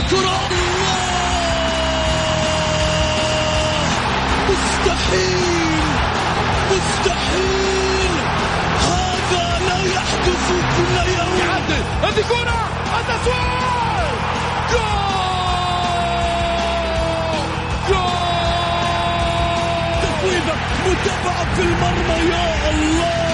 كرة مستحيل مستحيل. هذا لا يحدث كل يوم. يعدل. هذه كرة. التسويق جول! جول تسويبة متابعة في المرمى يا الله!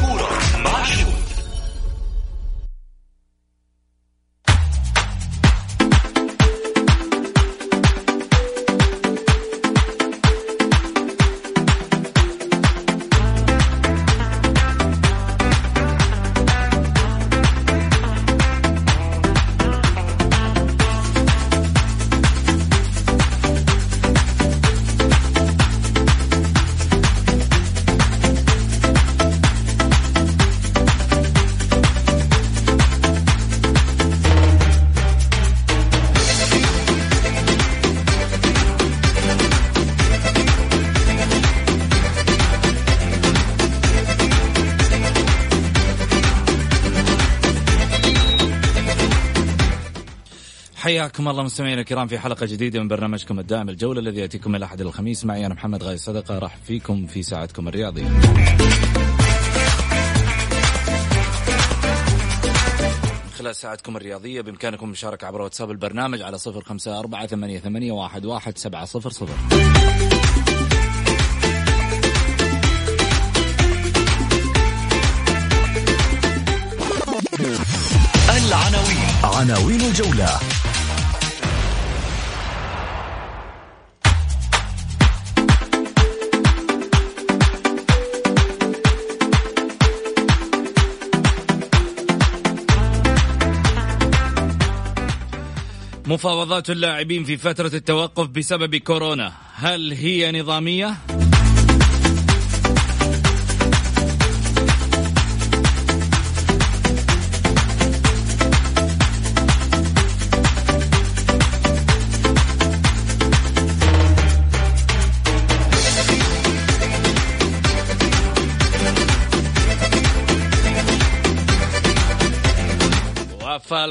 حياكم الله مستمعينا الكرام في حلقة جديدة من برنامجكم الدائم الجولة الذي يأتيكم من الاحد الخميس. معي أنا محمد غاي صدقة راح فيكم في ساعتكم الرياضية. خلال ساعتكم الرياضية بإمكانكم المشاركة عبر واتساب البرنامج على صفر خمسة أربعة ثمانية, ثمانية واحد, واحد سبعة صفر صفر. العناوين. عناوين الجولة. مفاوضات اللاعبين في فترة التوقف بسبب كورونا هل هي نظامية؟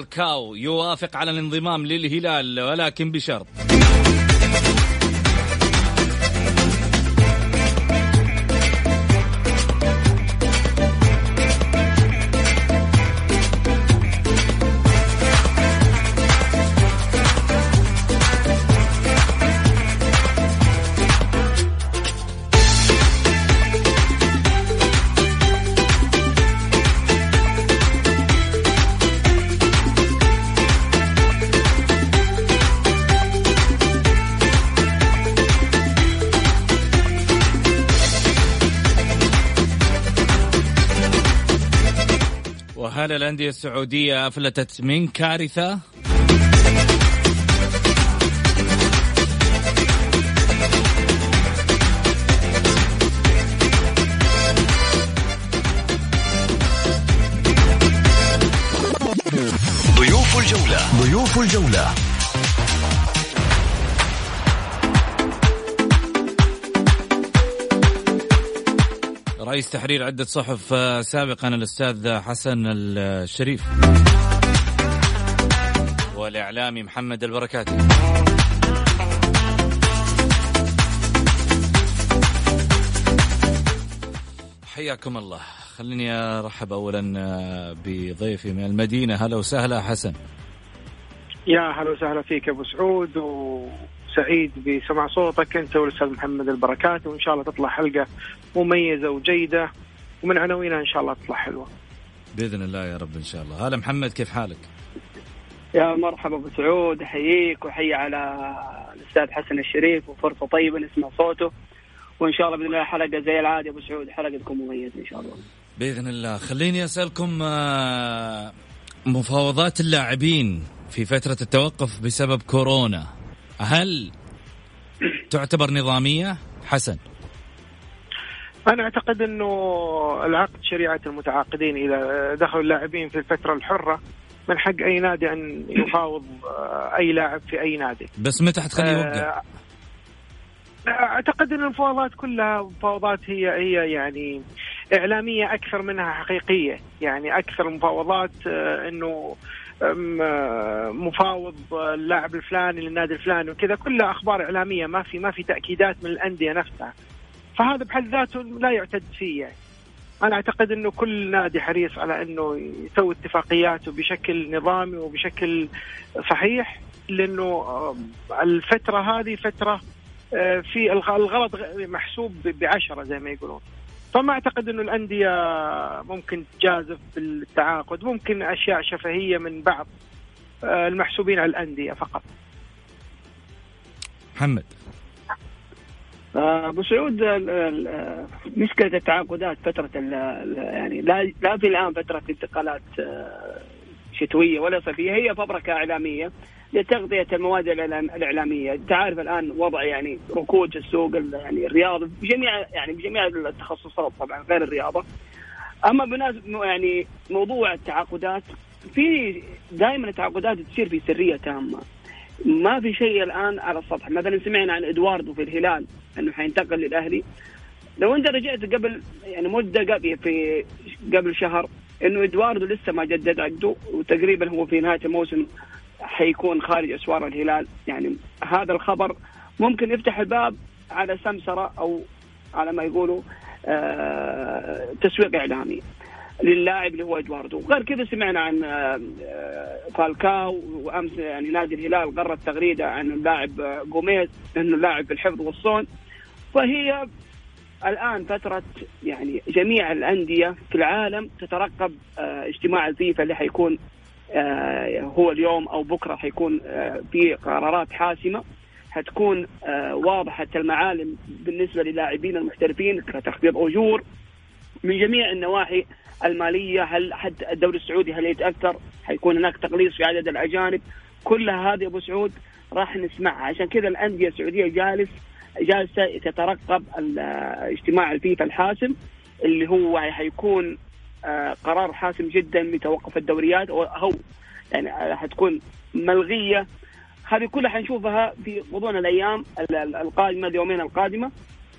وفالكاو يوافق على الانضمام للهلال ولكن بشرط. الأندية السعودية أفلتت من كارثة؟ ضيوف الجولة ضيوف الجولة رئيس تحرير عدة صحف آه، سابقا الأستاذ حسن الشريف. والإعلامي محمد البركاتي. حياكم الله. خليني أرحب أولا آه، بضيفي من المدينة. هلا وسهلا حسن. يا هلا وسهلا فيك أبو سعود وسعيد بسمع صوتك أنت والأستاذ محمد البركات وإن شاء الله تطلع حلقة مميزة وجيدة ومن عناوينها إن شاء الله تطلع حلوة. بإذن الله يا رب إن شاء الله هلا محمد كيف حالك؟ يا مرحبا أبو سعود أحييك وأحيي على الأستاذ حسن الشريف وفرصة طيبة نسمع صوته وإن شاء الله بإذن الله حلقة زي العادة أبو سعود حلقه تكون مميزة إن شاء الله. بإذن الله خليني أسألكم آه، مفاوضات اللاعبين في فترة التوقف بسبب كورونا هل تعتبر نظامية حسن؟ أنا أعتقد إنه العقد شريعة المتعاقدين إذا دخلوا اللاعبين في الفترة الحرة من حق أي نادي أن يفاوض آه، أي لاعب في أي نادي. بس متى حتخليه يوقع؟ أعتقد إن المفاوضات كلها مفاوضات هي هي يعني إعلامية أكثر منها حقيقية. يعني أكثر المفاوضات آه، إنه آه، مفاوض اللاعب الفلاني للنادي الفلاني وكذا. كلها أخبار إعلامية ما في ما في تأكيدات من الأندية نفسها. فهذا بحد ذاته لا يعتد فيه. يعني أنا أعتقد إنه كل نادي حريص على إنه يسوي اتفاقياته بشكل نظامي وبشكل صحيح لأنه آه، الفترة هذه فترة في الغلط محسوب بعشرة زي ما يقولون. فما أعتقد إنه الأندية ممكن تجازف بالتعاقد. ممكن أشياء شفهية من بعض آه، المحسوبين على الأندية فقط. محمد. آه، أبو سعود مشكلة التعاقدات فترة يعني لا لا في الآن فترة انتقالات آه، شتوية ولا صيفيه هي فبركة إعلامية لتغطية المواد الإعلامية، أنت عارف الآن وضع يعني ركود السوق يعني الرياضي بجميع يعني بجميع التخصصات طبعا غير الرياضة. أما بمناسبه يعني موضوع التعاقدات في دائما التعاقدات تصير في سرية تامة. ما في شيء الآن على السطح، مثلا سمعنا عن إدواردو في الهلال إنه حينتقل للأهلي. لو أنت رجعت قبل يعني مده قبل في قبل شهر إنه إدواردو لسه ما جدد عقده وتقريبا هو في نهاية الموسم حيكون خارج أسوار الهلال. يعني هذا الخبر ممكن يفتح الباب على سمسرة أو على ما يقولوا آه تسويق إعلامي. للاعب اللي هو إدواردو. غير كذا سمعنا عن آه فالكاو وأمس يعني نادي الهلال غرد تغريده عن اللاعب آه، جوميز إنه لاعب بالحفظ والصون. فهي الآن فترة يعني جميع الأندية في العالم تترقب آه اجتماع الفيفا اللي حيكون هو اليوم أو بكرة حيكون في قرارات حاسمة. حتكون واضحة المعالم بالنسبة للاعبين المحترفين كتخفيض أجور من جميع النواحي. المالية هل حتى الدوري السعودي هل يتأثر؟ حيكون هناك تقليص في عدد الأجانب. كلها هذه أبو سعود راح نسمعها. عشان كذا الأندية السعودية جالس جالسة تترقب اجتماع الفيفا الحاسم اللي هو حيكون آه، قرار حاسم جدا بتوقف الدوريات. أو يعني حتكون ملغية. هذه كلها حنشوفها في غضون الأيام القادمة اليومين القادمة.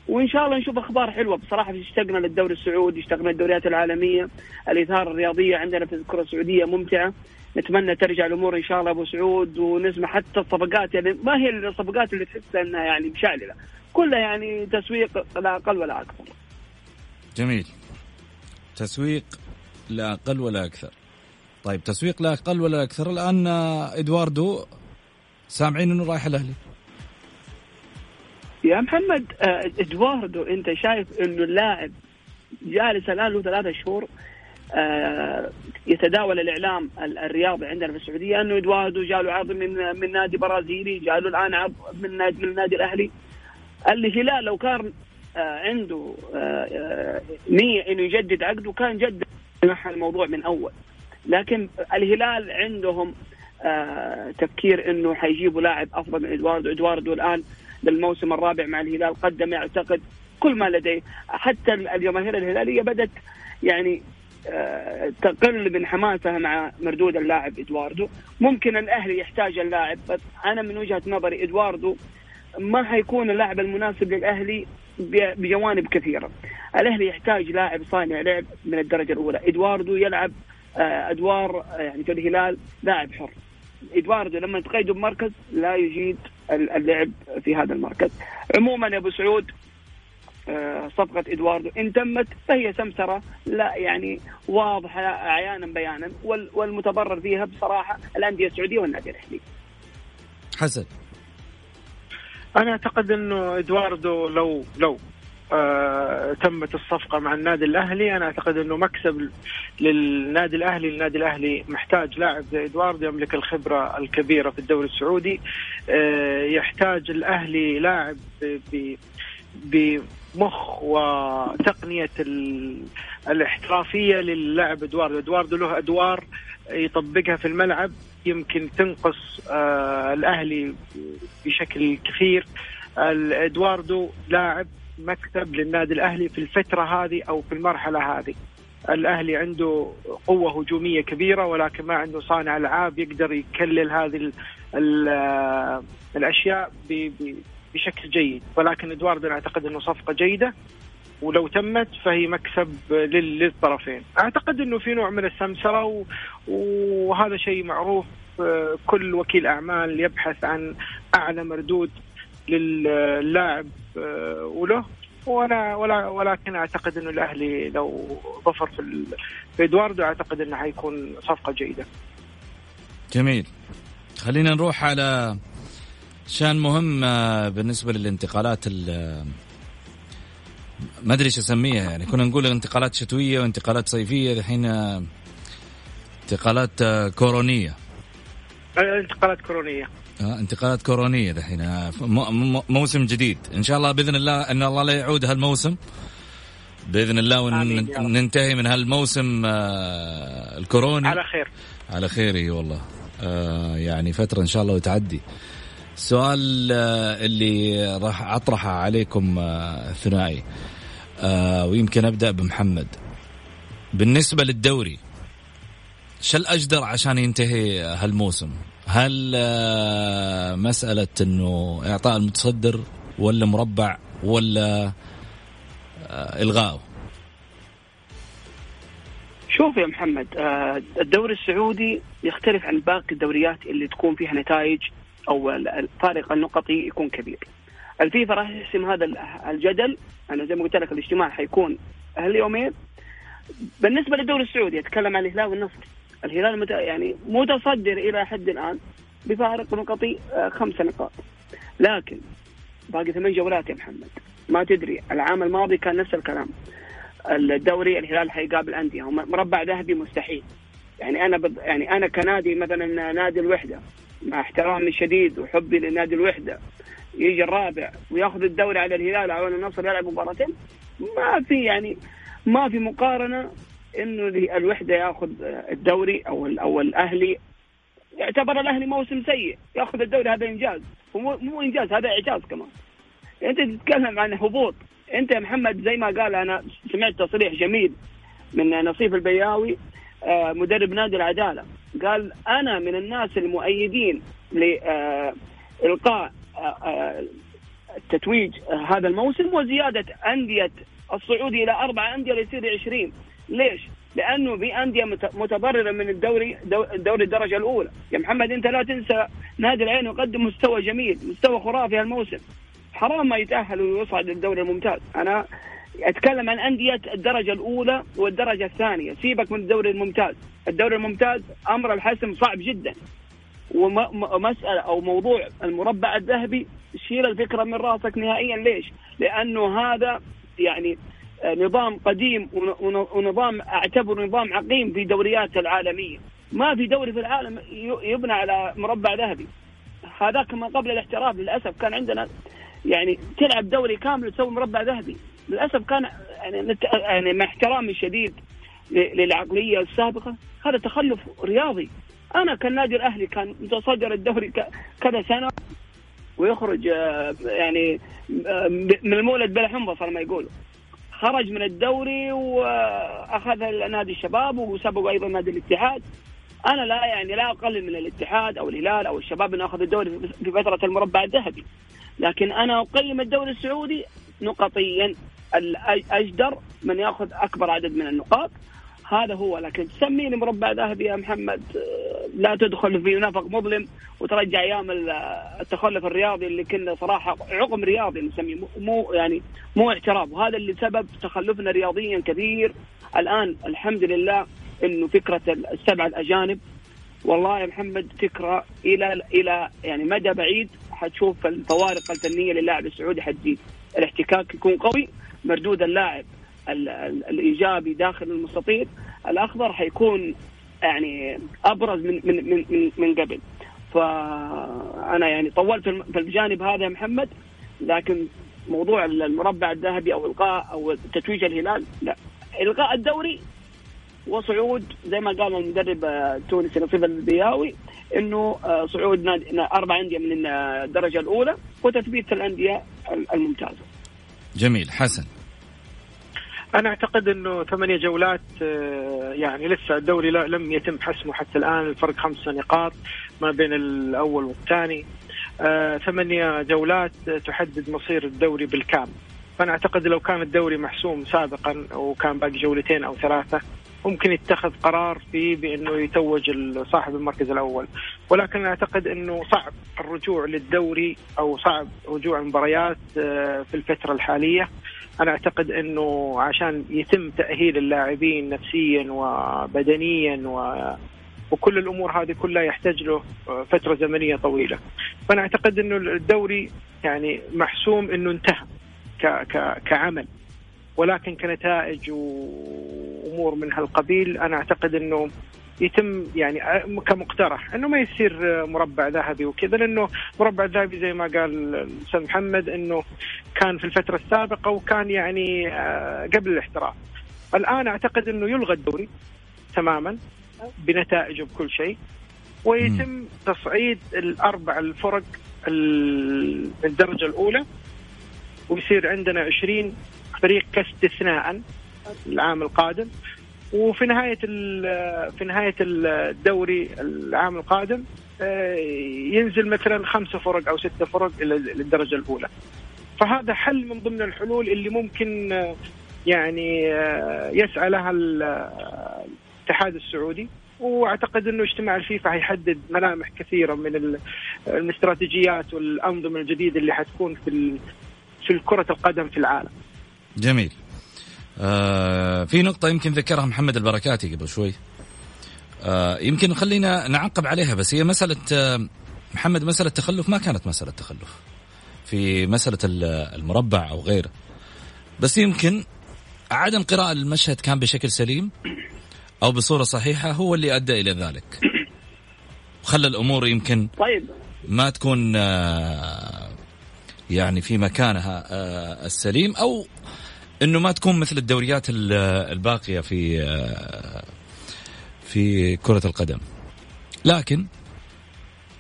وإن شاء الله نشوف أخبار حلوة. بصراحة اشتقنا للدوري السعودي اشتقنا للدوريات العالمية. الاثاره الرياضية عندنا في الكرة السعودية ممتعة. نتمنى ترجع الأمور إن شاء الله أبو سعود ونسمع حتى الصفقات. يعني ما هي الصفقات اللي تحس إنها يعني مشعللة. كلها يعني تسويق لا أقل ولا أكثر. جميل. تسويق لا أقل ولا أكثر. طيب تسويق لا أقل ولا أكثر. الآن إدواردو سامعين أنه رايح الأهلي؟ يا محمد آه، إدواردو أنت شايف إنه اللاعب جالس الآن له ثلاثة شهور آه، يتداول الإعلام الرياضي عندنا في السعودية إنه إدواردو جاله عرض من من نادي برازيلي جاله الآن عرض من نادي النادي الأهلي. الهلال لو كان آه، عنده نية إنه يجدد عقده كان جدد الموضوع من أول. لكن الهلال عندهم تفكير إنه حيجيبوا لاعب أفضل من إدواردو. إدواردو الآن للموسم الرابع مع الهلال قدم يعتقد كل ما لديه حتى الجماهير الهلالية بدات يعني تقل من حماسها مع مردود اللاعب إدواردو ممكن الأهلي يحتاج اللاعب بس أنا من وجهة نظري إدواردو ما حيكون اللاعب المناسب للأهلي بجوانب كثيرة. الأهلي يحتاج لاعب صانع لعب من الدرجة الأولى، إدواردو يلعب آه، أدوار آه، يعني في الهلال لاعب حر. إدواردو لما تقيده بمركز لا يجيد اللعب في هذا المركز. عموما يا أبو سعود آه، صفقة إدواردو إن تمت فهي سمسرة لا يعني واضحة عيانا بيانا والمتضرر فيها بصراحة الأندية السعودية والنادي الأهلي. حسن أنا أعتقد إنه إدواردو لو لو آه تمت الصفقة مع النادي الأهلي. أنا أعتقد أنه مكسب للنادي الأهلي. النادي الأهلي محتاج لاعب زي إدواردو يملك الخبرة الكبيرة في الدوري السعودي. آه يحتاج الأهلي لاعب بمخ وتقنية الاحترافية للاعب إدواردو. إدواردو له أدوار يطبقها في الملعب. يمكن تنقص آه الأهلي بشكل كثير. إدواردو لاعب مكسب للنادي الأهلي في الفترة هذه أو في المرحلة هذه. الأهلي عنده قوة هجومية كبيرة ولكن ما عنده صانع ألعاب يقدر يكلل هذه ال ال الأشياء بشكل جيد. ولكن إدواردو أعتقد إنه صفقة جيدة ولو تمت فهي مكسب للطرفين. أعتقد إنه في نوع من السمسرة وهذا شيء معروف كل وكيل أعمال يبحث عن أعلى مردود للاعب آه، وله وأنا ولا ولكن اعتقد إنه الأهلي لو ظفر في في إدواردو اعتقد إنه حيكون صفقة جيدة. جميل. خلينا نروح على شان مهم آه، بالنسبة للانتقالات ما أدري إيش أسميها يعني كنا نقول انتقالات شتوية وانتقالات صيفية الحين آه، انتقالات كورونية. انتقالات كورونية. آه انتقالات كورونية دحين. آه، موسم جديد. إن شاء الله بإذن الله إن الله لا يعود هالموسم. بإذن الله وننتهي من هالموسم آه الكوروني على خير. على خير إي والله. آه يعني فترة إن شاء الله وتعدي. السؤال آه اللي راح أطرحه عليكم آه ثنائي. آه ويمكن أبدأ بمحمد. بالنسبة للدوري شو الاجدر عشان ينتهي هالموسم؟ هل آه، مسألة أنه إعطاء المتصدر ولا مربع ولا آه، إلغائه شوف يا محمد آه، الدوري السعودي يختلف عن باقي الدوريات اللي تكون فيها نتائج أو الفارق النقطي يكون كبير. الفيفا راح يحسم هذا الجدل أنا زي ما قلت لك الاجتماع حيكون هاليومين. بالنسبة للدوري السعودي أتكلم عن الهلال والنصر. الهلال مت... يعني متصدر إلى حد الآن بفارق نقطي آه، خمس نقاط. لكن باقي ثمان جولات يا محمد. ما تدري العام الماضي كان نفس الكلام. الدوري الهلال حيقابل أندية مربع ذهبي مستحيل. يعني أنا بض... يعني أنا كنادي مثلا نادي الوحدة مع احترامي الشديد وحبي لنادي الوحدة يجي الرابع وياخذ الدوري على الهلال أو النصر يلعب مباراتين ما في يعني ما في مقارنة إنه الوحدة ياخذ الدوري أو أو الأهلي. يعتبر الأهلي موسم سيء. ياخذ الدوري هذا إنجاز. ومو مو إنجاز هذا إعجاز كمان. أنت تتكلم عن هبوط. أنت يا محمد زي ما قال أنا سمعت تصريح جميل من نصيف البياوي آه، مدرب نادي العدالة. قال أنا من الناس المؤيدين لإلقاء آه، آه، التتويج هذا الموسم وزيادة أندية الصعود إلى أربع أندية ليصير 20 ليش؟ لأنه في أندية متضرره من الدوري الدوري الدرجة الأولى، يا محمد أنت لا تنسى نادي العين يقدم مستوى جميل، مستوى خرافي هالموسم. حرام ما يتأهل ويصعد للدوري الممتاز، أنا أتكلم عن أندية الدرجة الأولى والدرجة الثانية، سيبك من الدوري الممتاز، الدوري الممتاز أمر الحسم صعب جدا. ومساله أو موضوع المربع الذهبي شيل الفكرة من رأسك نهائيا ليش؟ لأنه هذا يعني نظام قديم ونظام اعتبره نظام عقيم في دوريات العالمية. ما في دوري في العالم يبنى على مربع ذهبي. هذاك ما قبل الاحتراف للأسف كان عندنا يعني تلعب دوري كامل تسوي مربع ذهبي. للأسف كان يعني يعني مع احترامي الشديد للعقلية السابقة هذا تخلف رياضي. أنا كالنادي الأهلي كان متصدر الدوري كذا سنة ويخرج آه، يعني آه، من المولد بلا حنبص ما يقولوا. خرج من الدوري وأخذ نادي الشباب وسبق أيضا نادي الاتحاد. أنا لا يعني لا أقلل من الاتحاد أو الهلال أو الشباب إنه أخذ الدوري في فترة المربع الذهبي. لكن أنا أقيم الدوري السعودي نقطيا. الأجدر من يأخذ أكبر عدد من النقاط. هذا هو لكن تسميني مربع ذهبي يا محمد. لا تدخل في نفق مظلم وترجع أيام التخلف الرياضي اللي كنا صراحة عقم رياضي نسميه مو يعني مو اعتراف وهذا اللي سبب تخلفنا رياضيا كثير. الآن الحمد لله إنه فكرة السبعه الأجانب. والله يا محمد فكرة إلى إلى يعني مدى بعيد. حتشوف الفوارق الفنية للاعب السعودي حتزيد الاحتكاك يكون قوي. مردود اللاعب الإيجابي داخل المستطيل الأخضر حيكون يعني أبرز من من من من قبل. فأنا يعني طولت في الجانب هذا يا محمد لكن موضوع المربع الذهبي أو القاء أو تتويج الهلال لا. إلغاء الدوري وصعود زي ما قال المدرب التونسي نصيب البياوي إنه آه، صعود أربع أندية من الدرجة الأولى وتثبيت الأندية الممتازة. جميل حسن. أنا أعتقد إنه ثمانية جولات آه، يعني لسه الدوري لم يتم حسمه حتى الآن الفرق خمسة نقاط ما بين الأول والثاني. آه، ثمانية جولات تحدد مصير الدوري بالكامل. فأنا أعتقد لو كان الدوري محسوم سابقا وكان باقي جولتين أو ثلاثة ممكن يتخذ قرار فيه بإنه يتوج صاحب المركز الأول. ولكن أعتقد إنه صعب الرجوع للدوري أو صعب رجوع المباريات آه، في الفترة الحالية. أنا أعتقد إنه عشان يتم تأهيل اللاعبين نفسيا وبدنيا و وكل الأمور هذه كلها يحتاج له آه، فترة زمنية طويلة. فأنا أعتقد إنه الدوري يعني محسوم إنه انتهى كعمل. ولكن كنتائج وأمور من هالقبيل أنا أعتقد إنه يتم يعني كمقترح إنه ما يصير مربع ذهبي وكذا لأنه مربع ذهبي زي ما قال الأستاذ محمد إنه كان في الفترة السابقة وكان يعني آه، قبل الاحتراف. الآن أعتقد إنه يلغى الدوري تماما بنتائجه بكل شيء ويتم تصعيد الأربع الفرق الدرجة الأولى ويصير عندنا 20 فريق كاستثناء العام القادم وفي نهاية في نهاية الدوري العام القادم آه، ينزل مثلا خمسة فرق أو ستة فرق إلى الدرجه الأولى. فهذا حل من ضمن الحلول اللي ممكن آه، يعني آه، يسعى لها الاتحاد السعودي وأعتقد إنه اجتماع الفيفا حيحدد ملامح كثيرة من الاستراتيجيات والأنظمة الجديدة اللي حتكون في في كره القدم في العالم. جميل. آه في نقطة يمكن ذكرها محمد البركاتي قبل شوي. آه يمكن خلينا نعقب عليها بس هي مسألة آه محمد مسألة تخلف ما كانت مسألة تخلف. في مسألة المربع أو غيره. بس يمكن عدم قراءة المشهد كان بشكل سليم أو بصورة صحيحة هو اللي أدى إلى ذلك. خلى الأمور يمكن طيب ما تكون آه يعني في مكانها آه، السليم أو إنه ما تكون مثل الدوريات الباقية في آه، في كرة القدم. لكن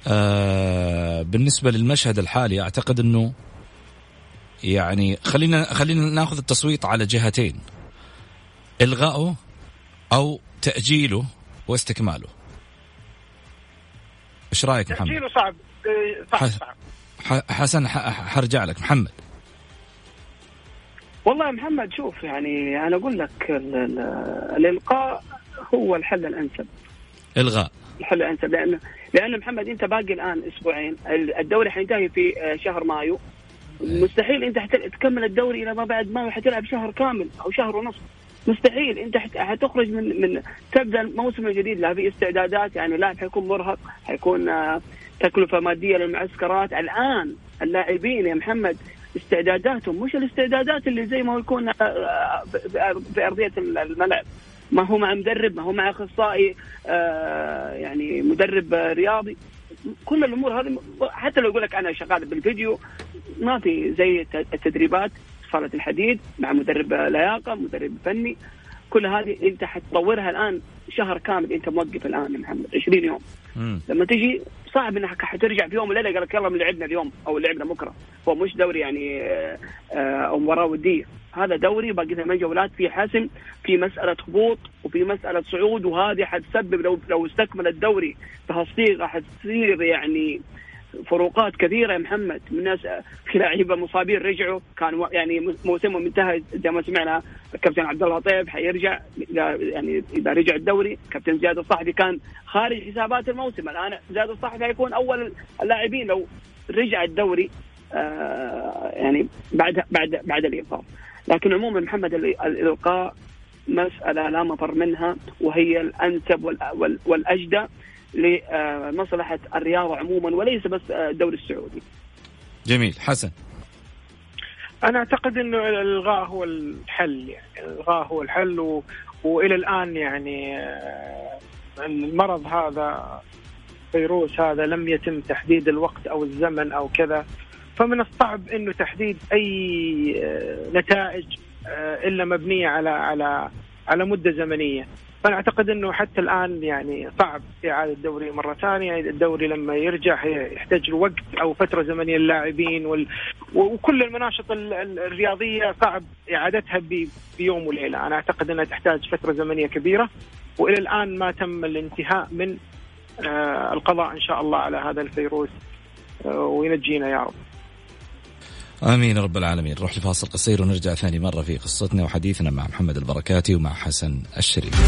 آه، بالنسبة للمشهد الحالي أعتقد إنه يعني خلينا خلينا ناخذ التصويت على جهتين. الغائه أو تأجيله واستكماله. إيش رأيك محمد؟ تأجيله صعب. صعب, صعب. حسن حرجع لك. محمد. والله يا محمد شوف يعني أنا أقول لك الإلقاء هو الحل الأنسب. إلغاء. الحل الأنسب لأن لأن محمد أنت باقي الآن أسبوعين. الدوري حينتهي في آه، شهر مايو. مستحيل أنت تكمل الدوري إلى ما بعد ما حتلعب شهر كامل أو شهر ونصف مستحيل أنت حتخرج من من تبدأ الموسم الجديد لا في استعدادات يعني لاعب حيكون مرهق حيكون آه، تكلفة مادية للمعسكرات. الآن اللاعبين يا محمد استعداداتهم مش الاستعدادات اللي زي ما يكون آه، آه، في أرضية الملعب. ما هو مع مدرب ما هو مع أخصائي يعني مدرب رياضي. كل الأمور هذه حتى لو يقول لك أنا شغال بالفيديو ما في زي التدريبات صالة الحديد مع مدرب لياقة مدرب فني. كل هذه أنت حتطورها الآن شهر كامل أنت موقف الآن يا محمد 20 يوم. مم. لما تجي صعب إنك حترجع في يوم وليلة قال لك يلا لعبنا اليوم أو لعبنا بكرة. هو مش دوري يعني آه، آه، أو مباراة ودية. هذا دوري باقي ثمان جولات في حسم في مسألة هبوط وفي مسألة صعود وهذه حتسبب لو لو استكمل الدوري بهالصيغه حتصير يعني فروقات كثيره يا محمد. من ناس في لعيبة مصابين رجعوا كان يعني موسمهم انتهى زي ما سمعنا الكابتن عبد الله طيب حيرجع يعني إذا رجع الدوري كابتن زياد الصحفي كان خارج حسابات الموسم. الآن زياد الصحفي حيكون أول اللاعبين لو رجع الدوري آه يعني بعد بعد بعد الإيقاف. لكن عموما محمد الإلقاء مسألة لا مفر منها وهي الأنسب والأجدى. لمصلحة الرياضه عموما وليس بس الدوري السعودي. جميل حسن. أنا أعتقد إنه الإلغاء هو الحل يعني الإلغاء هو الحل و... وإلى الآن يعني آه، المرض هذا فيروس هذا لم يتم تحديد الوقت أو الزمن أو كذا فمن الصعب إنه تحديد أي آه، نتائج آه، إلا مبنية على على على مدة زمنية فأنا أعتقد إنه حتى الآن يعني صعب اعاده الدوري مرة ثانية. الدوري لما يرجع يحتاج له وقت أو فترة زمنية للاعبين وال... وكل المناشط الرياضية صعب إعادتها بيوم وليلة. أنا أعتقد إنها تحتاج فترة زمنية كبيرة وإلى الآن ما تم الانتهاء من آه القضاء إن شاء الله على هذا الفيروس آه وينجينا يا رب. آمين رب العالمين. نروح لفاصل قصير ونرجع ثاني مرة في قصتنا وحديثنا مع محمد البركاتي ومع حسن الشريف.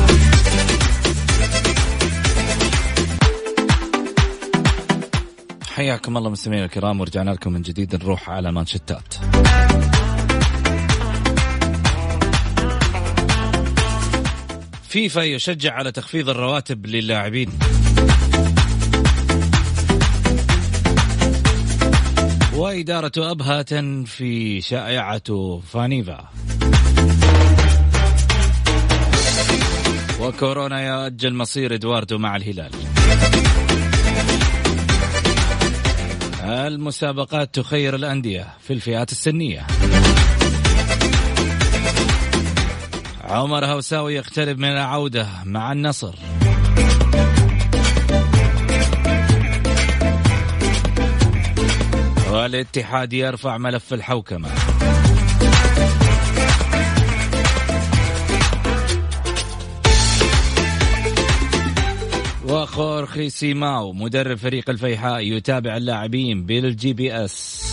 حياكم الله مستمعينا الكرام ورجعنا لكم من جديد. نروح على مانشتات فيفا يشجع على تخفيض الرواتب للاعبين. وإدارة أبهة في شائعة فانيفا. وكورونا يؤجل مصير إدواردو مع الهلال. المسابقات تخير الأندية في الفئات السنية. عمر هوساوي يقترب من العودة مع النصر. والاتحاد يرفع ملف الحوكمة. وخورخي سيماو مدرب فريق الفيحاء يتابع اللاعبين بال GPS.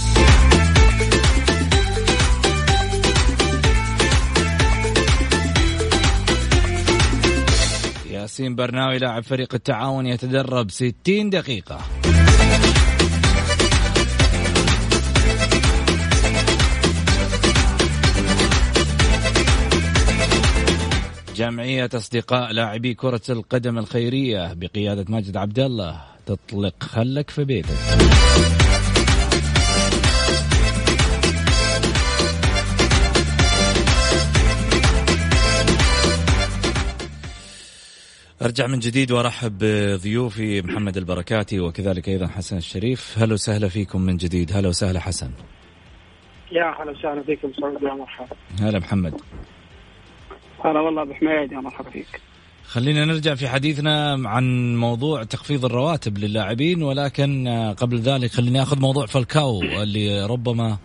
ياسين برناوي لاعب فريق التعاون يتدرب 60 دقيقة. جمعية أصدقاء لاعبي كرة القدم الخيرية بقيادة ماجد عبد الله تطلق خلك في بيتك. أرجع من جديد وأرحب بضيوفي محمد البركاتي وكذلك أيضا حسن الشريف. هلا وسهلا فيكم من جديد. هلا وسهلا حسن. يا هلا وسهلا فيكم سعود يا مرحبا. هلا محمد. هلا والله ابو حميد يا مرحبا فيك. خلينا نرجع في حديثنا عن موضوع تخفيض الرواتب للاعبين ولكن قبل ذلك خليني آخذ موضوع فالكاو اللي ربما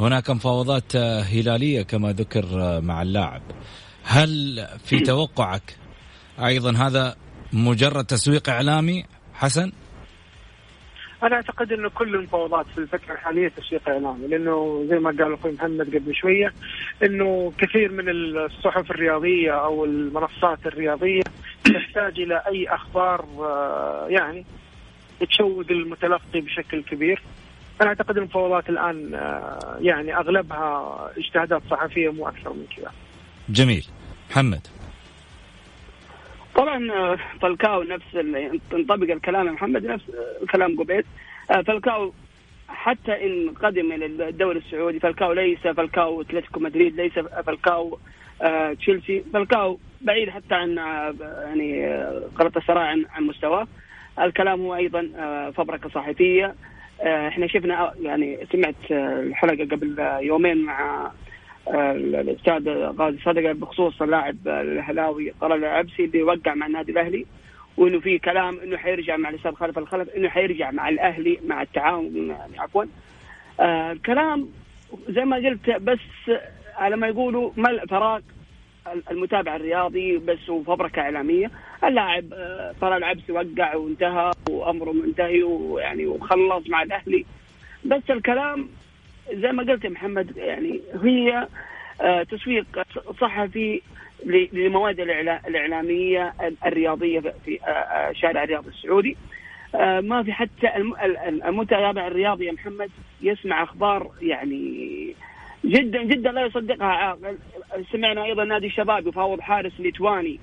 هناك مفاوضات هلالية كما ذكر مع اللاعب. هل في توقعك أيضا هذا مجرد تسويق إعلامي؟ حسن؟ أنا أعتقد إنه كل المفاوضات في الفترة الحالية تسويق إعلامي لأنه زي ما قال أخوي محمد قبل شوية إنه كثير من الصحف الرياضية أو المنصات الرياضية تحتاج إلى أي أخبار آه، يعني تشوق المتلقي بشكل كبير. أنا أعتقد المفاوضات الآن آه، يعني أغلبها اجتهادات صحفية مو أكثر من كذا. جميل. محمد. طبعا آه، فالكاو نفس ينطبق الكلام محمد نفس الكلام قبيل آه، فالكاو حتى إن قدم إلى الدوري السعودي فالكاو ليس فالكاو أتلتيكو مدريد ليس فالكاو آه، تشيلسي. فالكاو بعيد حتى عن يعني قرة السراء عن عن مستواه. الكلام هو أيضا فبركة صحفيه إحنا شفنا يعني سمعت الحلقة قبل يومين مع الاستاذ غازي صدقة بخصوص اللاعب الهلاوي طلال العبسي اللي وقع مع النادي الأهلي وإنه في كلام إنه حيرجع مع الاستاذ خلف الخلف إنه حيرجع مع الأهلي مع التعاون يعني عفوا. آه الكلام زي ما قلت بس على ما يقولوا ملء فراغ المتابع الرياضي بس وفبركه إعلامية. اللاعب آه، طلال العبسي وقع وانتهى وأمره منتهي ويعني وخلص مع الأهلي. بس الكلام زي ما قلت يا محمد يعني هي آه، تسويق صحفي للمواد الإعلامية الرياضية في آه، آه، شارع الرياض السعودي. ما في حتى المتابع الرياضي يا محمد يسمع أخبار يعني جدا جدا لا يصدقها. عاقل سمعنا أيضا نادي الشباب يفاوض حارس ليتواني.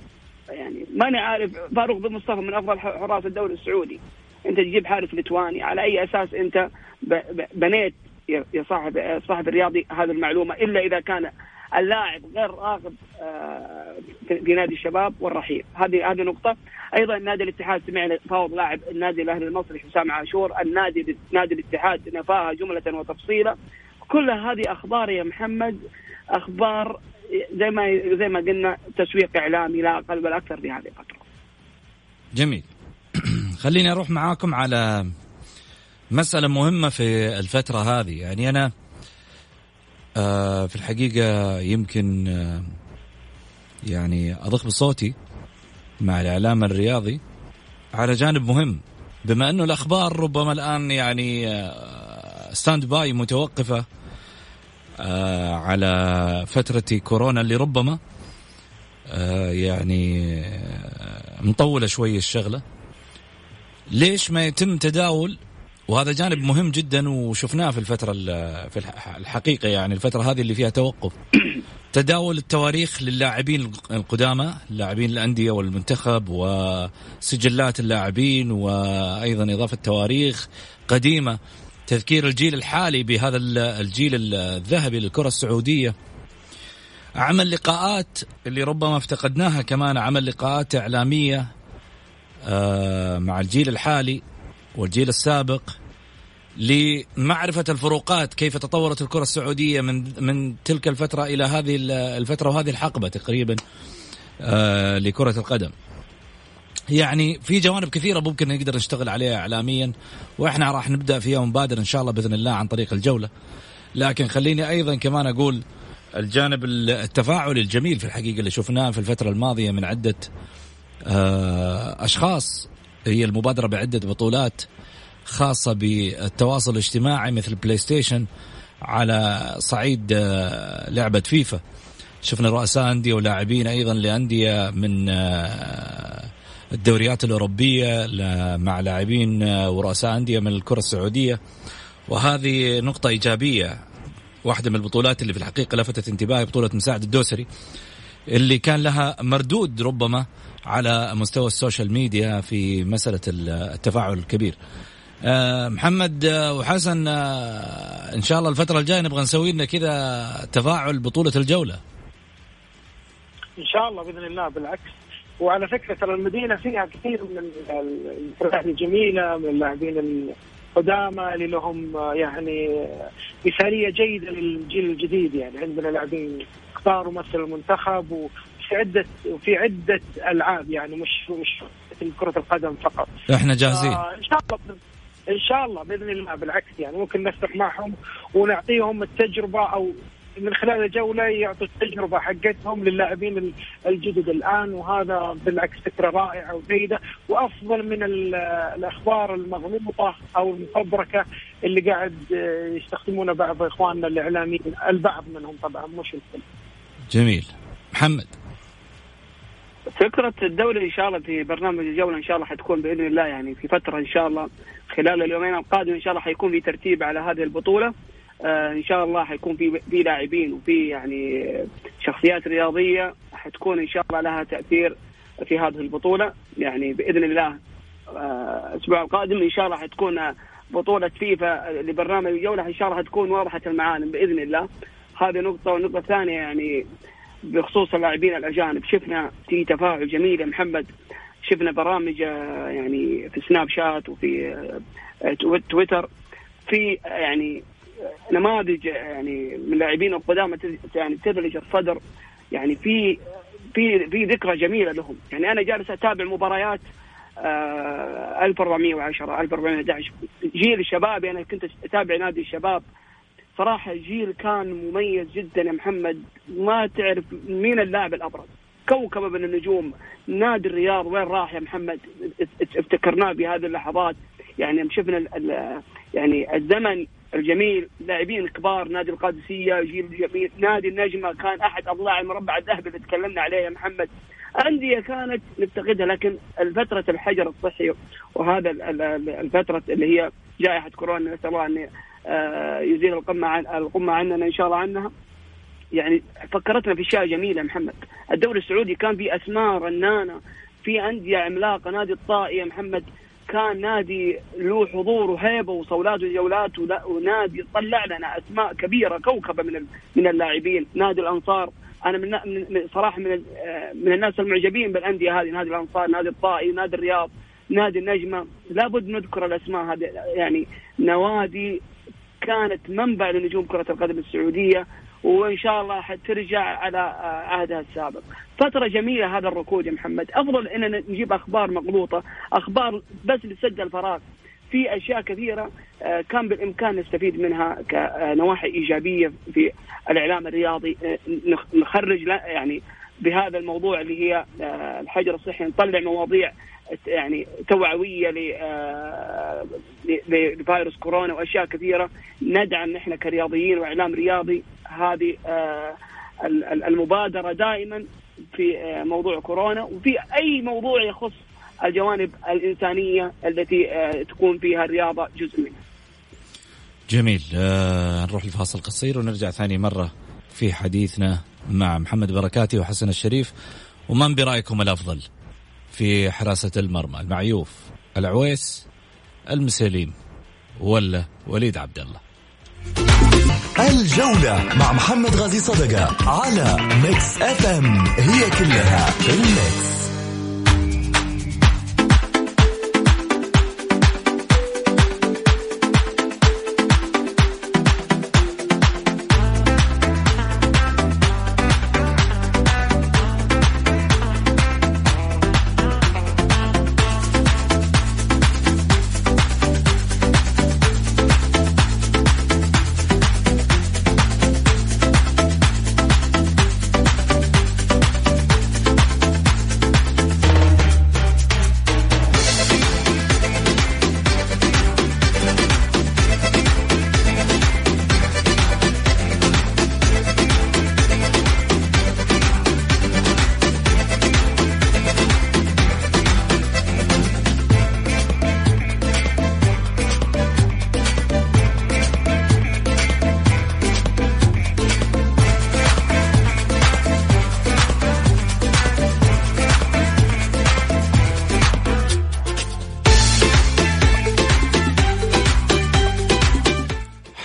يعني ماني عارف فاروق بن مصطفى من أفضل حراس الدوري السعودي. أنت تجيب حارس ليتواني على أي أساس أنت بنيت يا صاحب صاحب الرياضي هذه المعلومة إلا إذا كان اللاعب غير راغب آه، في نادي الشباب والرحيل. هذه هذه نقطة. أيضا نادي الاتحاد سمعنا فاوض لاعب النادي الأهلي المصري حسام عاشور النادي نادي الاتحاد نفاها جملة وتفصيلا. كل هذه أخبار يا محمد أخبار زي ما زي ما قلنا تسويق إعلامي لا أقل ولا أكثر في هذه الفترة. جميل. خليني أروح معاكم على مسألة مهمة في الفترة هذه. يعني أنا آه في الحقيقة يمكن آه يعني أضخ بصوتي مع الإعلام الرياضي على جانب مهم. بما أنه الأخبار ربما الآن يعني آه standby متوقفة آه على فترة كورونا اللي ربما آه يعني آه مطولة شوي الشغلة. ليش ما يتم تداول وهذا جانب مهم جدا وشفناه في الفترة في الحقيقة يعني الفترة هذه اللي فيها توقف. تداول التواريخ للاعبين القدامى لاعبين الأندية والمنتخب وسجلات اللاعبين وأيضا إضافة تواريخ قديمة. تذكير الجيل الحالي بهذا الجيل الذهبي للكرة السعودية. عمل لقاءات اللي ربما افتقدناها كمان عمل لقاءات إعلامية آه، مع الجيل الحالي والجيل السابق. لمعرفة الفروقات كيف تطورت الكرة السعودية من من تلك الفترة إلى هذه الفترة وهذه الحقبة تقريبا آه لكرة القدم. يعني في جوانب كثيرة ممكن نقدر نشتغل عليها إعلاميا وإحنا راح نبدأ فيها ونبادر إن شاء الله بإذن الله عن طريق الجولة. لكن خليني أيضا كمان أقول الجانب التفاعلي الجميل في الحقيقة اللي شفناه في الفترة الماضية من عدة آه أشخاص هي المبادرة بعدة بطولات خاصة بالتواصل الاجتماعي مثل PlayStation على صعيد آه، لعبة فيفا. شفنا رؤساء أندية ولاعبين أيضا لأندية من آه، الدوريات الأوروبية مع لاعبين آه، ورؤساء أندية من الكرة السعودية. وهذه نقطة إيجابية. واحدة من البطولات اللي في الحقيقة لفتت انتباهي بطولة مساعد الدوسري اللي كان لها مردود ربما على مستوى السوشيال ميديا في مسألة التفاعل الكبير. محمد آه، وحسن آه، إن شاء الله الفترة الجاية نبغى نسوي لنا كذا تفاعل بطولة الجولة. إن شاء الله بإذن الله بالعكس. وعلى فكرة ترى المدينة فيها كثير من الفرق الجميلة من اللاعبين القدامى اللي لهم يعني مثاليه جيدة للجيل الجديد. يعني عندنا لاعبين كبار ومثل المنتخب وفي عده وفي عدة ألعاب يعني مش مش كرة القدم فقط. إحنا جاهزين. إن شاء الله إن شاء الله بإذن الله بالعكس يعني ممكن نفتح معهم ونعطيهم التجربة أو من خلال الجولة يعطوا التجربة حقتهم للاعبين الجدد الآن وهذا بالعكس فكرة رائعة وجيدة. وأفضل من الأخبار المغلوطة أو المفبركة اللي قاعد يستخدمونها بعض إخواننا الإعلاميين البعض منهم طبعا مش الكل. جميل. محمد. فكرة الدوري إن شاء الله في برنامج الجولة إن شاء الله حتكون بإذن الله يعني في فترة إن شاء الله خلال اليومين القادمين إن شاء الله حيكون في ترتيب على هذه البطولة. آه إن شاء الله حيكون في في لاعبين وفي يعني شخصيات رياضية حتكون إن شاء الله لها تأثير في هذه البطولة. يعني بإذن الله آه الأسبوع القادم إن شاء الله حتكون بطولة فيفا لبرنامج الجولة. إن شاء الله حتكون واضحة المعالم بإذن الله. هذه نقطة والنقطة الثانية يعني بخصوص اللاعبين الأجانب. شفنا في تفاعل جميل يا محمد. شفنا برامج آه، يعني في سناب شات وفي آه، تويتر. في يعني نماذج يعني من لاعبين القدامى يعني تبلج الصدر. يعني في في في ذكرى جميلة لهم. يعني أنا جالس أتابع مباريات 1410 آه، 1411 جيل الشباب يعني كنت أتابع نادي الشباب. صراحة الجيل كان مميز جدا يا محمد. ما تعرف مين اللاعب الأبرز. كوكبة من النجوم. نادي الرياض. وين راح يا محمد؟ افتكرناه بهذه اللحظات. يعني شفنا يعني الزمن الجميل. لاعبين كبار. نادي القادسية جيل جميل. نادي النجمة كان أحد أضلاع المربع الذهبي اللي تكلمنا عليه يا محمد. أندية كانت نفتقدها لكن الفترة الحجر الصحي وهذا الفترة اللي هي جائحة كورونا نسأل الله أن يزيل القمة عن القمة عننا إن شاء الله عنها. يعني فكرتنا في أشياء جميلة محمد. الدوري السعودي كان في اسماء رنانه في أندية عملاقة نادي الطائي يا محمد. كان نادي له حضور وهيبة وصولات وجولات ونادي طلع لنا أسماء كبيرة كوكبة من من اللاعبين. نادي الأنصار. أنا من, صراحة من آه، من الناس المعجبين بالأندية هذه. نادي الأنصار نادي الطائي نادي الرياض نادي النجمة. لابد نذكر الأسماء هذه. يعني نوادي كانت منبع لنجوم كرة القدم السعودية وإن شاء الله حترجع على عهدها السابق. فترة جميلة هذا الركود يا محمد. أفضل اننا نجيب أخبار مغلوطة أخبار بس لسد الفراغ. في أشياء كثيرة آه، كان بالإمكان نستفيد منها كنواحي إيجابية في الإعلام الرياضي. آه، نخرج يعني بهذا الموضوع اللي هي آه، الحجر الصحي نطلع مواضيع يعني توعوية لفيروس كورونا وأشياء كثيرة. ندعم نحن كرياضيين وإعلام رياضي هذه المبادرة دائما في موضوع كورونا. وفي أي موضوع يخص الجوانب الإنسانية التي آه، تكون فيها الرياضة جزء منها. جميل. آه نروح لفاصل قصير ونرجع ثاني مرة في حديثنا مع محمد بركاتي وحسن الشريف. ومن برأيكم الأفضل؟ في حراسة المرمى المعيوف العويس المسليم ولا وليد عبد الله. الجولة مع محمد غازي صدقة على Mix FM. هي كلها في ال mix.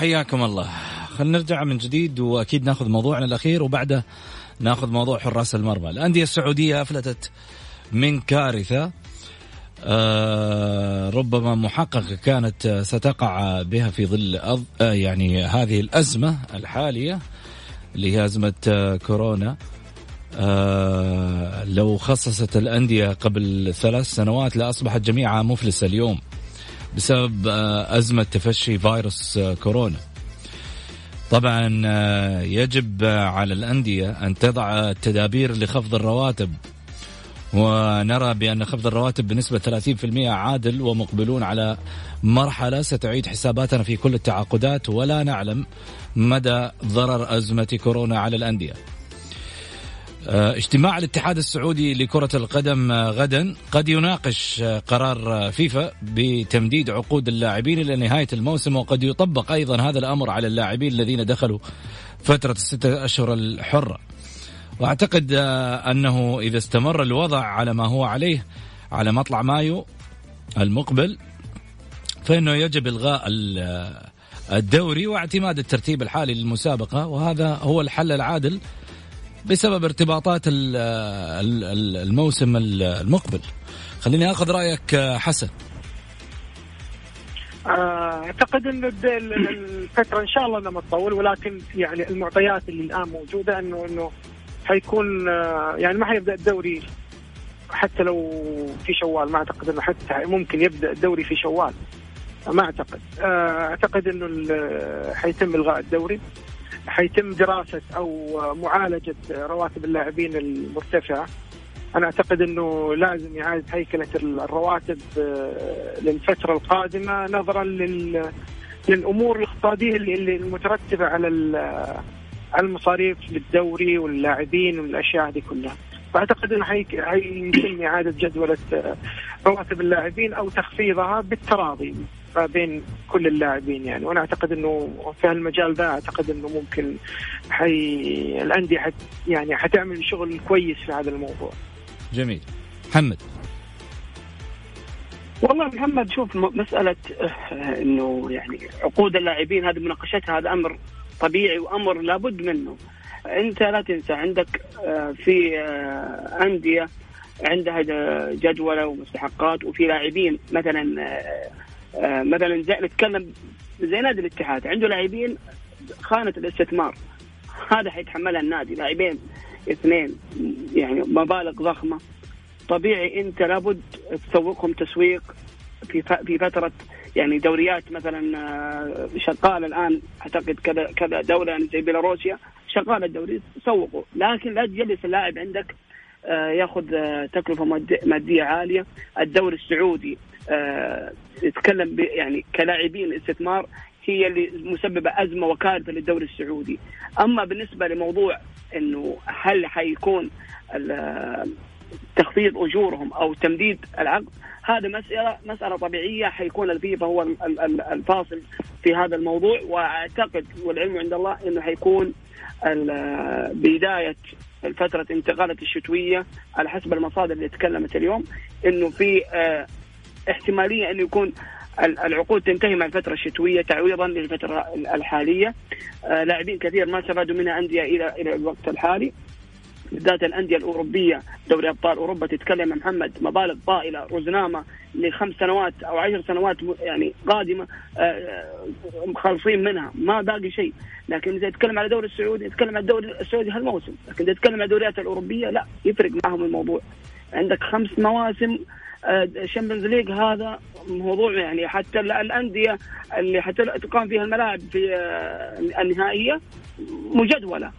حياكم الله. خلينا نرجع من جديد وأكيد ناخذ موضوعنا الأخير وبعده ناخذ موضوع حراس المرمى. الأندية السعودية أفلتت من كارثة. آه ربما محققه كانت ستقع بها في ظل آه يعني هذه الأزمة الحالية اللي هي أزمة آه كورونا. آه لو خصصت الأندية قبل ثلاث سنوات لأصبحت جميعها مفلسه اليوم. بسبب آه، أزمة تفشي فيروس آه، كورونا. طبعا آه، يجب على الأندية أن تضع تدابير لخفض الرواتب. ونرى بأن خفض الرواتب بنسبة 30% عادل ومقبلون على مرحلة ستعيد حساباتنا في كل التعاقدات. ولا نعلم مدى ضرر أزمة كورونا على الأندية. اجتماع الاتحاد السعودي لكرة القدم آه، غدا. قد يناقش آه، قرار فيفا بتمديد عقود اللاعبين إلى نهاية الموسم وقد يطبق أيضا هذا الأمر على اللاعبين الذين دخلوا فترة الستة أشهر الحرة. وأعتقد أنه إذا استمر الوضع على ما هو عليه على مطلع مايو المقبل فإنه يجب إلغاء الدوري واعتماد الترتيب الحالي للمسابقة وهذا هو الحل العادل بسبب ارتباطات الموسم المقبل. خليني آخذ رأيك حسن. آه، أعتقد إن الفترة إن شاء الله انها تطول ولكن يعني المعطيات اللي الآن موجودة إنه إنه حيكون آه، يعني ما حيبدأ الدوري حتى لو في شوال ما أعتقد إنه حتى ممكن يبدأ الدوري في شوال. ما أعتقد. آه، أعتقد إنه حيتم إلغاء الدوري. حيتم دراسة أو معالجة رواتب اللاعبين المرتفعة. أنا أعتقد إنه لازم اعاده هيكلة الرواتب آه، للفترة القادمة نظرا لل للأمور الاقتصادية اللي المترتبه على على المصاريف للدوري واللاعبين والأشياء هذه كلها. فأعتقد إنه حيتم إعادة جدولة آه، رواتب اللاعبين أو تخفيضها بالتراضي. ما بين كل اللاعبين يعني وأنا أعتقد إنه في هالمجال ذا أعتقد إنه ممكن حي الأندية حت يعني حتعمل شغل كويس في هذا الموضوع. جميل. محمد. والله محمد شوف مسألة آه، إنه يعني عقود اللاعبين هذه مناقشتها هذا أمر طبيعي وأمر لابد منه. أنت لا تنسى عندك آه، في آه، أندية عندها جدولة ومستحقات وفي لاعبين مثلا مثلا زي نتكلم زي نادي الاتحاد. عنده لاعبين خانة الاستثمار. هذا حيتحملها النادي. لاعبين اثنين يعني مبالغ ضخمة. طبيعي أنت لابد تسوقهم تسويق في في فترة يعني دوريات مثلا آه، شغاله الآن أعتقد كذا كذا دولة يعني زي بيلاروسيا شغاله الدوري سوقوا لكن لا تجلس اللاعب عندك آه، ياخذ آه، تكلفة مادية عالية. الدوري السعودي يتكلم يعني كلاعبين استثمار هي اللي مسببة أزمة وكارثة للدوري السعودي. أما بالنسبة لموضوع إنه هل حيكون تخفيض أجورهم أو تمديد العقد هذا مساله مسألة طبيعية حيكون الفيفا هو الفاصل في هذا الموضوع. وأعتقد والعلم عند الله إنه حيكون بداية فترة انتقالات الشتوية على حسب المصادر اللي تكلمت اليوم إنه في آه، احتمالية انه يكون العقود تنتهي مع الفترة الشتوية تعويضا للفترة الحالية. آه، لاعبين كثير ما استفادوا منها أندية إلى إلى الوقت الحالي. بالذات الأندية الأوروبية دوري أبطال أوروبا تتكلم محمد مبالغ طائلة روزنامه لخمس سنوات أو عشر سنوات يعني مخلصين آه، منها. ما باقي شيء. لكن إذا تتكلم على الدوري السعودي تتكلم على الدوري السعودي هالموسم. لكن إذا تتكلم على الدوريات الأوروبية لا يفرق معهم الموضوع. عندك خمس مواسم ال Champions آه، League هذا موضوع يعني حتى الأندية اللي حتى تقام فيها الملاعب في آه، النهائية مجدولة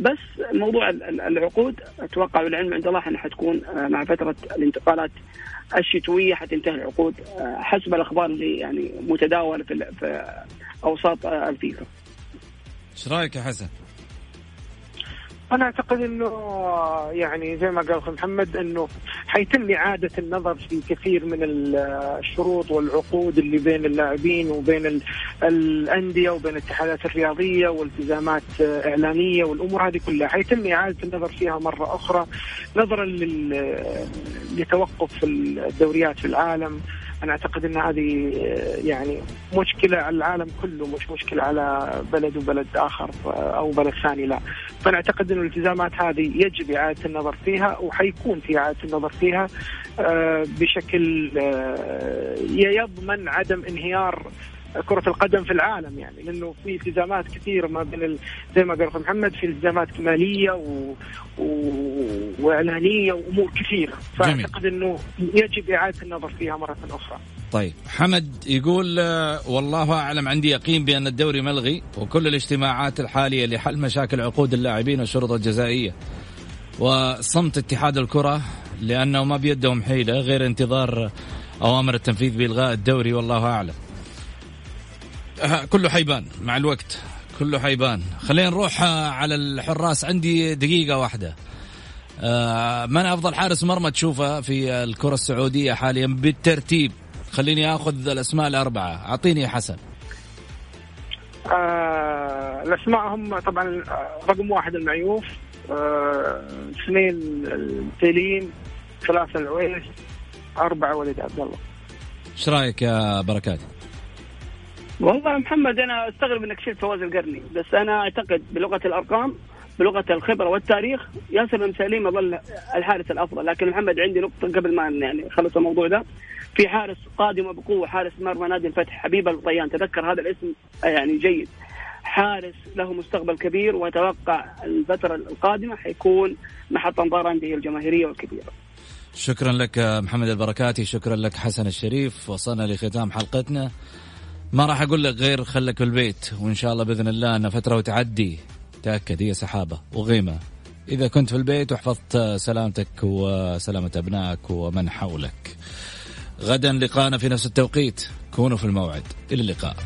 بس موضوع العقود أتوقع والعلم عند الله إنها حتكون آه، مع فترة الانتقالات الشتوية حتنتهي العقود حسب الأخبار اللي يعني متداولة في أوساط الفيفا. إيش رأيك يا حسن؟ أنا أعتقد إنه يعني زي ما قال اخو محمد إنه حيتم إعادة النظر في كثير من الشروط والعقود اللي بين اللاعبين وبين الأندية وبين الاتحادات الرياضية والتزامات اعلاميه والأمور هذه كلها. حيتم إعادة النظر فيها مرة أخرى نظرا لتوقف الدوريات في العالم. أنا أعتقد إن هذه يعني مشكلة على العالم كله مش مشكلة على بلد وبلد آخر أو بلد ثاني لا. فأنا أعتقد ان الالتزامات هذه يجب إعادة النظر فيها وحيكون في إعادة النظر فيها آه، بشكل آه، يضمن عدم انهيار كرة القدم في العالم يعني لأنه في التزامات كثيرة ما بين ال... زي ما قال محمد في التزامات مالية و... و... وإعلانية وأمور كثيرة. فأعتقد أنه يجب إعادة النظر فيها مرة أخرى. طيب حمد يقول آه، والله أعلم عندي يقين بأن الدوري ملغي وكل الاجتماعات الحالية لحل مشاكل عقود اللاعبين والشروط الجزائية وصمت اتحاد الكرة لأنه ما بيدهم حيلة غير انتظار أوامر التنفيذ بإلغاء الدوري والله أعلم. كله حيبان مع الوقت. كله حيبان. خلينا نروح آه، على الحراس. عندي دقيقة واحدة. آه، من أفضل حارس مرمى تشوفه في الكرة السعودية حاليا؟ بالترتيب. خليني أخذ الأسماء الأربعة. أعطيني يا حسن. آه الأسماء هم طبعا رقم واحد المعيوف آه اثنين التيلين ثلاثة العويس أربعة وليد عبد الله. إيش رأيك يا بركات؟ والله محمد أنا أستغرب إنك شلت فواز القرني. بس أنا أعتقد بلغة الأرقام بلغة الخبرة والتاريخ ياسر بن سليم يظل الحارس الأفضل. لكن محمد عندي نقطة قبل ما يعني خلص الموضوع ده. في حارس قادم بقوه حارس مرمى نادي الفتح حبيب الطيان تذكر هذا الاسم يعني جيد. حارس له مستقبل كبير وأتوقع الفترة القادمة حيكون محط أنظار عنده الجماهيرية والكبيره شكرا لك محمد البركاتي شكرا لك حسن الشريف. وصلنا لختام حلقتنا. ما راح أقول لك غير خلك في البيت وإن شاء الله بإذن الله إن فترة وتعدي تأكد هي سحابة وغيمة. إذا كنت في البيت وحفظت سلامتك وسلامة أبنائك ومن حولك. غدا لقانا في نفس التوقيت. كونوا في الموعد. إلى اللقاء.